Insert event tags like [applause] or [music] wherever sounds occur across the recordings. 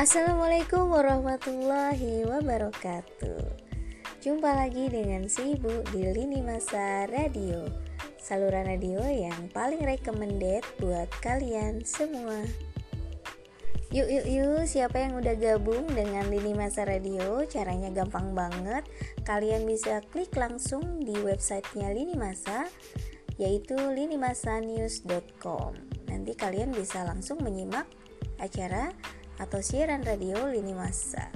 Assalamualaikum warahmatullahi wabarakatuh. Jumpa lagi dengan si ibu di Lini Masa Radio Saluran radio yang paling recommended buat kalian semua. Yuk yuk yuk siapa yang udah gabung dengan Lini Masa Radio? Caranya gampang banget. Kalian bisa klik langsung di websitenya Lini Masa Yaitu linimasanews.com Nanti kalian bisa langsung menyimak acara atau siaran radio Lini Masa.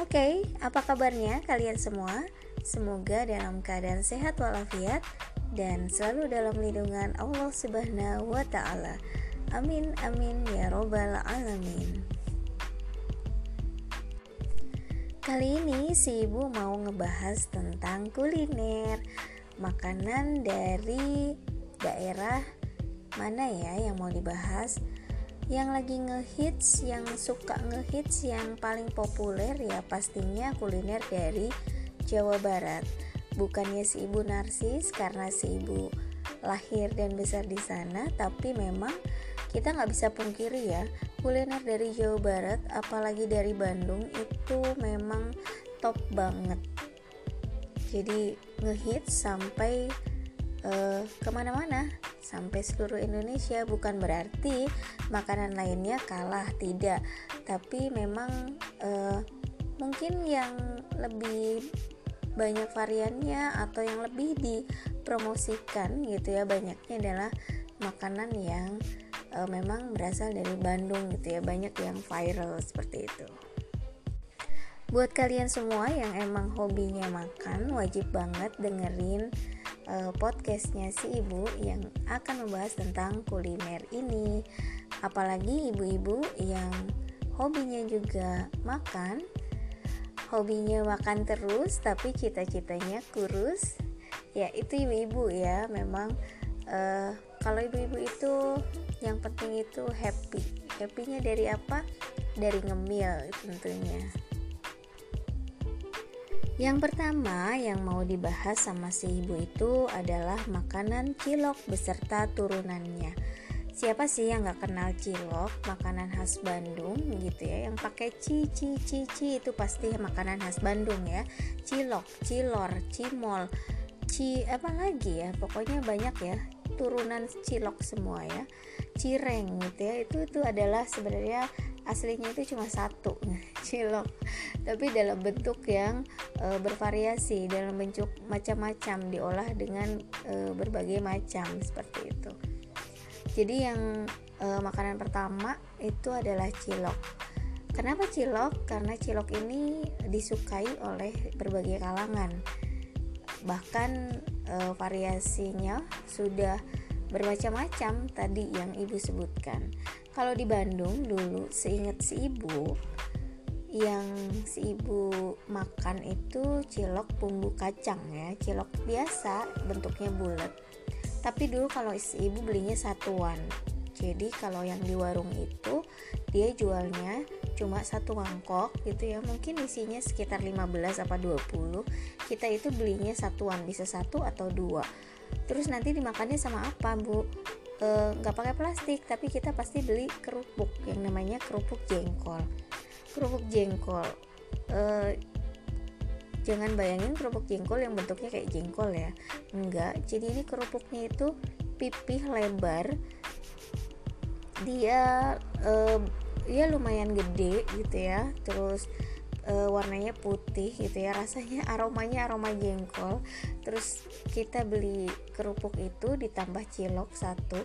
Oke, okay, apa kabarnya kalian semua? Semoga dalam keadaan sehat walafiat dan selalu dalam lindungan Allah Subhanahu wa taala. Amin amin ya robbal alamin. Kali ini si ibu mau ngebahas tentang kuliner makanan dari daerah mana ya yang mau dibahas yang lagi ngehits, yang suka ngehits, yang paling populer ya pastinya kuliner dari Jawa Barat. Bukannya si ibu narsis karena si ibu lahir dan besar di sana, tapi memang kita nggak bisa pungkiri ya kuliner dari Jawa Barat, apalagi dari Bandung itu memang top banget. Jadi ngehits sampai uh, ke mana-mana sampai seluruh Indonesia bukan berarti makanan lainnya kalah tidak. Tapi memang uh, mungkin yang lebih banyak variannya atau yang lebih dipromosikan gitu ya banyaknya adalah makanan yang uh, memang berasal dari Bandung gitu ya. Banyak yang viral seperti itu. Buat kalian semua yang emang hobinya makan wajib banget dengerin uh, podcastnya si ibu yang akan membahas tentang kuliner ini. Apalagi ibu-ibu yang hobinya juga makan. Hobinya makan terus tapi cita-citanya kurus. Ya itu ibu-ibu ya. Memang uh, kalau ibu-ibu itu yang penting itu happy. Happynya dari apa? Dari ngemil tentunya yang pertama yang mau dibahas sama si ibu itu adalah makanan cilok beserta turunannya. Siapa sih yang gak kenal cilok, makanan khas Bandung gitu ya, yang pakai ci ci ci ci itu pasti makanan khas Bandung ya. Cilok, cilor, cimol, ci apa lagi ya, pokoknya banyak ya turunan cilok semua ya. Cireng gitu ya, itu itu adalah sebenarnya aslinya itu cuma satu [laughs] cilok. Tapi dalam bentuk yang e, bervariasi dalam bentuk macam-macam diolah dengan e, berbagai macam seperti itu. Jadi yang e, makanan pertama itu adalah cilok. Kenapa cilok? Karena cilok ini disukai oleh berbagai kalangan. Bahkan e, variasinya sudah bermacam-macam tadi yang ibu sebutkan kalau di Bandung dulu seingat si ibu yang si ibu makan itu cilok bumbu kacang ya. Cilok biasa bentuknya bulat. Tapi dulu kalau si ibu belinya satuan. Jadi kalau yang di warung itu dia jualnya cuma satu mangkok gitu ya. Mungkin isinya sekitar 15 apa 20 kita itu belinya satuan bisa satu atau dua. Terus nanti dimakannya sama apa bu nggak e, pakai plastik tapi kita pasti beli kerupuk yang namanya kerupuk jengkol. Kerupuk jengkol. E, jangan bayangin kerupuk jengkol yang bentuknya kayak jengkol ya. Enggak jadi ini kerupuknya itu pipih lebar. Dia e, ya lumayan gede gitu ya. Terus e, warnanya putih gitu ya. Rasanya aromanya aroma jengkol. Terus kita beli kerupuk itu ditambah cilok satu.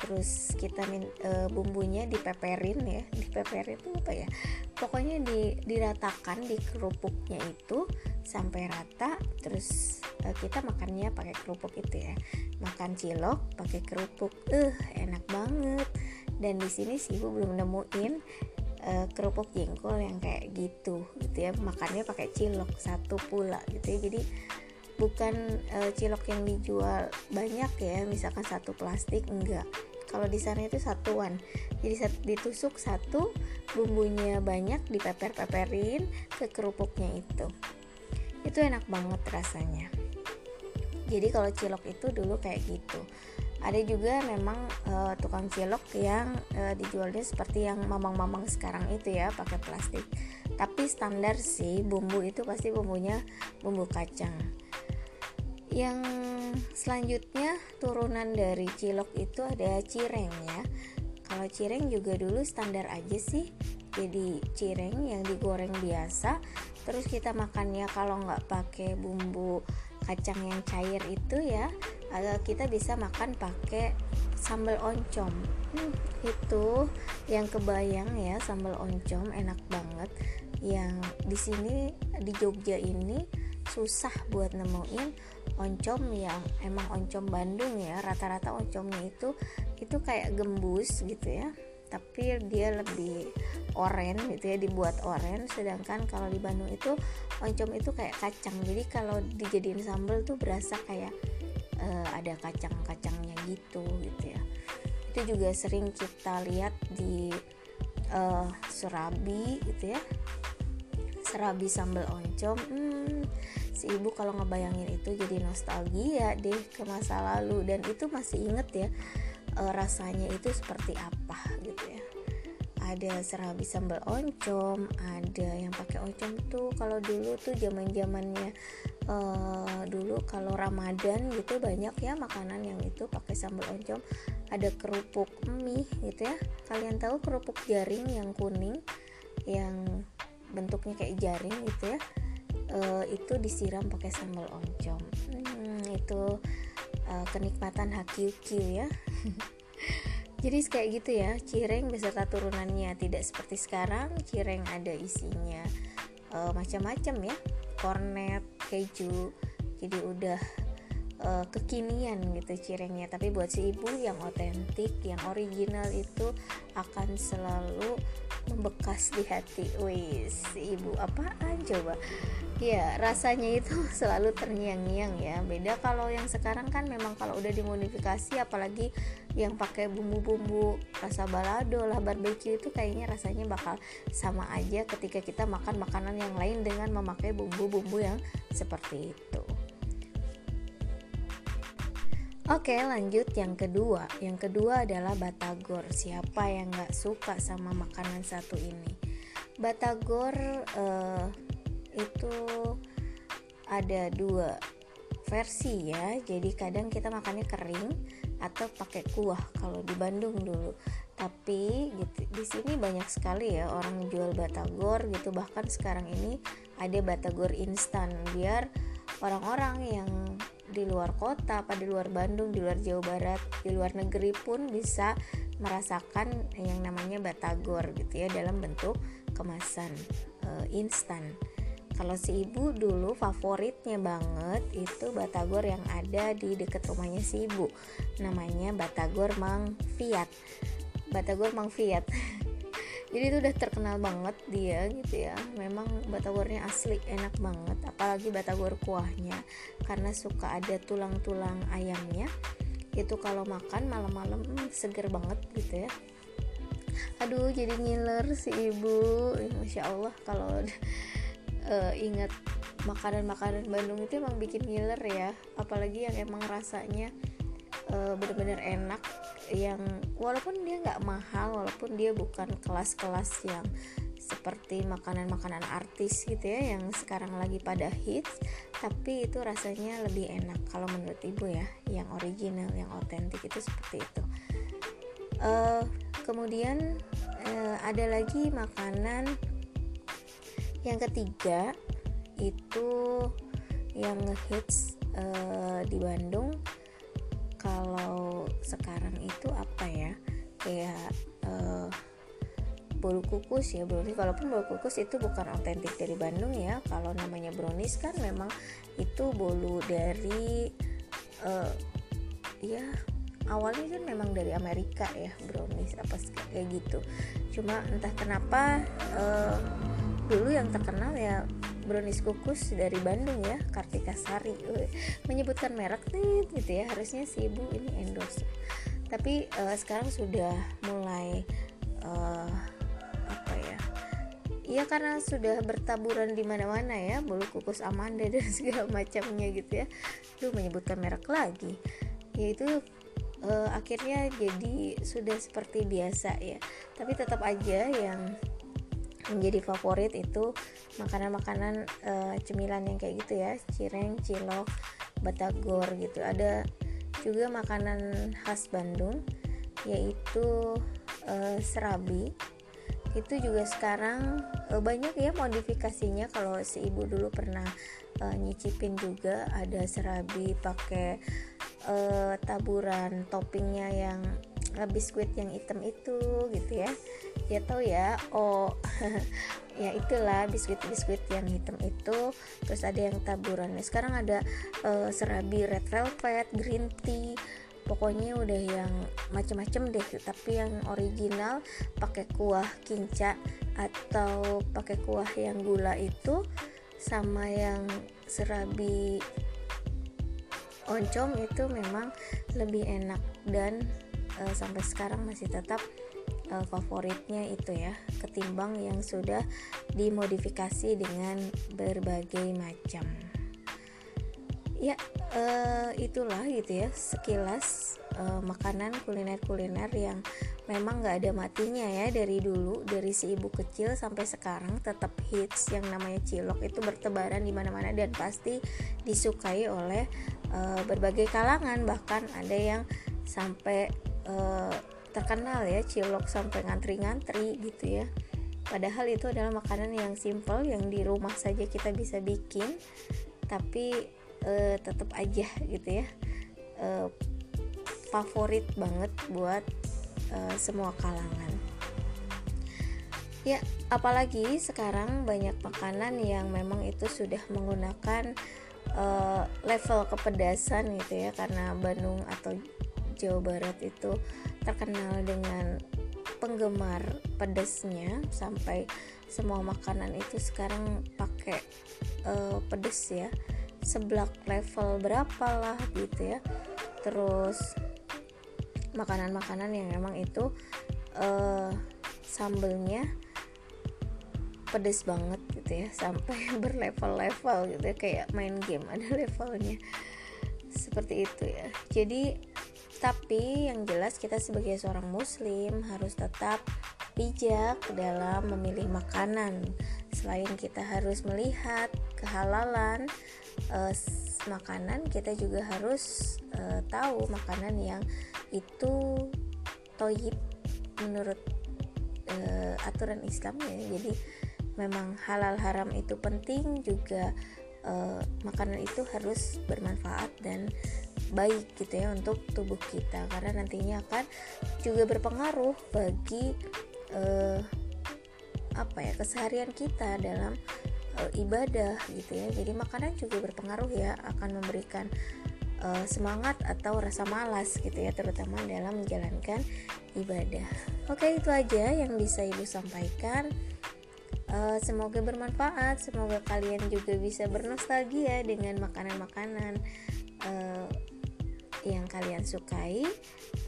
Terus kita min, e, bumbunya dipeperin ya. Dipeperin itu apa ya? Pokoknya di, diratakan di kerupuknya itu sampai rata. Terus e, kita makannya pakai kerupuk itu ya. Makan cilok pakai kerupuk. Eh enak banget. Dan di sini sih ibu belum nemuin uh, kerupuk jengkol yang kayak gitu gitu ya. Makannya pakai cilok satu pula gitu ya. Jadi bukan uh, cilok yang dijual banyak ya misalkan satu plastik enggak. Kalau di sana itu satuan. Jadi ditusuk satu bumbunya banyak dipeper-peperin ke kerupuknya itu. Itu enak banget rasanya. Jadi kalau cilok itu dulu kayak gitu ada juga memang uh, tukang cilok yang uh, dijualnya seperti yang mamang-mamang sekarang itu ya pakai plastik. Tapi standar sih bumbu itu pasti bumbunya bumbu kacang. Yang selanjutnya turunan dari cilok itu ada cireng ya. Kalau cireng juga dulu standar aja sih jadi cireng yang digoreng biasa terus kita makannya kalau nggak pakai bumbu kacang yang cair itu ya kita bisa makan pakai sambal oncom. Hmm, itu yang kebayang ya sambal oncom enak banget. Yang di sini di Jogja ini susah buat nemuin oncom yang emang oncom Bandung ya. Rata-rata oncomnya itu itu kayak gembus gitu ya. Tapi dia lebih oren gitu ya dibuat oren sedangkan kalau di Bandung itu oncom itu kayak kacang. Jadi kalau dijadiin sambal tuh berasa kayak uh, ada kacang-kacangnya gitu gitu ya. Itu juga sering kita lihat di uh, serabi gitu ya. Serabi sambal oncom hmm, si ibu kalau ngebayangin itu jadi nostalgia deh ke masa lalu. Dan itu masih inget ya uh, rasanya itu seperti apa gitu ya. Ada serabi sambal oncom ada yang pakai oncom tuh kalau dulu tuh zaman zamannya uh, dulu kalau ramadan gitu banyak ya makanan yang itu pakai sambal oncom. Ada kerupuk mie gitu ya. Kalian tahu kerupuk jaring yang kuning yang bentuknya kayak jaring gitu ya? Uh, itu disiram pakai sambal oncom. Hmm, itu uh, kenikmatan hakiuki ya. [laughs] Jadi kayak gitu ya cireng beserta turunannya. Tidak seperti sekarang cireng ada isinya uh, macam-macam ya. Kornet keju jadi udah uh, kekinian gitu cirengnya. Tapi buat si ibu yang otentik yang original itu akan selalu membekas di hati. Wis ibu apaan coba? Ya rasanya itu [laughs] selalu terngiang-ngiang ya. Beda kalau yang sekarang kan memang kalau udah dimodifikasi apalagi yang pakai bumbu-bumbu rasa balado lah barbeque itu kayaknya rasanya bakal sama aja ketika kita makan makanan yang lain dengan memakai bumbu-bumbu yang seperti itu Oke lanjut. Yang kedua. Yang kedua adalah batagor. Siapa yang gak suka sama makanan satu ini? Batagor uh, itu ada dua versi ya. Jadi kadang kita makannya kering atau pakai kuah kalau di Bandung dulu. Tapi gitu, di sini banyak sekali ya orang jual batagor gitu. Bahkan sekarang ini ada batagor instan biar orang-orang yang di luar kota, apa di luar Bandung, di luar Jawa Barat, di luar negeri pun bisa merasakan yang namanya batagor gitu ya dalam bentuk kemasan e, instan. Kalau si ibu dulu favoritnya banget itu batagor yang ada di dekat rumahnya si ibu. Namanya batagor Mang Fiat. Batagor Mang Fiat. [laughs] jadi itu udah terkenal banget dia gitu ya. Memang batagornya asli enak banget. Apalagi batagor kuahnya. Karena suka ada tulang-tulang ayamnya. Itu kalau makan malam-malam hmm, seger banget gitu ya. Aduh jadi ngiler si ibu. Masya allah kalau uh, [laughs] ingat makanan-makanan Bandung itu emang bikin ngiler ya. Apalagi yang emang rasanya uh, bener-bener enak yang walaupun dia nggak mahal walaupun dia bukan kelas-kelas yang seperti makanan-makanan artis gitu ya yang sekarang lagi pada hits tapi itu rasanya lebih enak kalau menurut ibu ya yang original yang otentik itu seperti itu. Uh, kemudian uh, ada lagi makanan yang ketiga itu yang hits uh, di Bandung kalau sekarang itu apa ya? Kayak uh, bolu kukus ya brownies. Walaupun bolu kukus itu bukan otentik dari Bandung ya. Kalau namanya brownies kan memang itu bolu dari uh, ya awalnya kan memang dari Amerika ya brownies apa kayak gitu. Cuma entah kenapa uh, dulu yang terkenal ya brownies kukus dari Bandung ya Kartika Sari. Menyebutkan merek nih gitu ya. Harusnya si ibu ini endorse. Tapi uh, sekarang sudah mulai uh, apa ya? Iya karena sudah bertaburan di mana-mana ya bulu kukus Amanda dan [laughs] segala macamnya gitu ya. Lu menyebutkan merek lagi. Yaitu uh, akhirnya jadi sudah seperti biasa ya. Tapi tetap aja yang menjadi favorit itu makanan-makanan uh, cemilan yang kayak gitu ya. Cireng cilok batagor gitu. Ada juga makanan khas Bandung yaitu uh, serabi. Itu juga sekarang uh, banyak ya modifikasinya. Kalau si ibu dulu pernah uh, nyicipin juga ada serabi pakai uh, taburan toppingnya yang biskuit yang hitam itu gitu ya ya tahu ya oh [laughs] ya itulah biskuit-biskuit yang hitam itu. Terus ada yang taburan sekarang ada uh, serabi red velvet green tea. Pokoknya udah yang macem-macem deh tapi yang original pakai kuah kinca atau pakai kuah yang gula itu sama yang serabi oncom itu memang lebih enak dan uh, sampai sekarang masih tetap uh, favoritnya itu ya ketimbang yang sudah dimodifikasi dengan berbagai macam. Ya uh, itulah gitu ya sekilas uh, makanan kuliner-kuliner yang memang nggak ada matinya ya dari dulu dari si ibu kecil sampai sekarang tetap hits yang namanya cilok itu bertebaran di mana-mana dan pasti disukai oleh uh, berbagai kalangan. Bahkan ada yang sampai uh, terkenal ya cilok sampai ngantri-ngantri gitu ya. Padahal itu adalah makanan yang simple yang di rumah saja kita bisa bikin tapi uh, tetap aja gitu ya. Uh, favorit banget buat uh, semua kalangan. Ya apalagi sekarang banyak makanan yang memang itu sudah menggunakan uh, level kepedasan gitu ya karena Bandung atau Jawa Barat itu terkenal dengan penggemar pedesnya sampai semua makanan itu sekarang pakai uh, pedes ya. Seblak level berapa lah gitu ya. Terus makanan-makanan yang memang itu uh, sambelnya pedes banget gitu ya sampai [laughs] berlevel-level gitu ya kayak main game ada levelnya. Seperti itu ya. Jadi tapi yang jelas kita sebagai seorang muslim harus tetap bijak dalam memilih makanan. Selain kita harus melihat kehalalan uh, makanan, kita juga harus uh, tahu makanan yang itu toyib menurut uh, aturan Islam ya. Jadi memang halal haram itu penting juga uh, makanan itu harus bermanfaat dan baik gitu ya untuk tubuh kita. Karena nantinya akan juga berpengaruh bagi uh, apa ya keseharian kita dalam uh, ibadah gitu ya. Jadi makanan juga berpengaruh ya akan memberikan uh, semangat atau rasa malas gitu ya terutama dalam menjalankan ibadah. Oke itu aja yang bisa ibu sampaikan. Uh, semoga bermanfaat, semoga kalian juga bisa bernostalgia dengan makanan-makanan uh, yang kalian sukai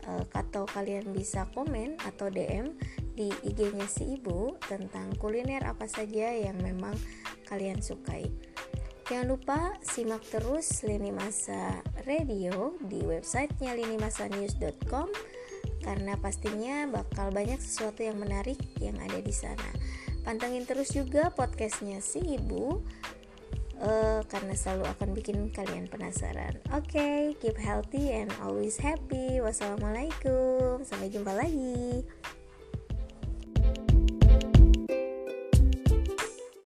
uh, atau kalian bisa komen atau DM di IG-nya si ibu tentang kuliner apa saja yang memang kalian sukai. Jangan lupa simak terus Lini Masa Radio di websitenya linimasanews.com karena pastinya bakal banyak sesuatu yang menarik yang ada di sana. Pantengin terus juga podcastnya si ibu uh, karena selalu akan bikin kalian penasaran. Oke, okay, keep healthy and always happy. Wassalamualaikum, sampai jumpa lagi.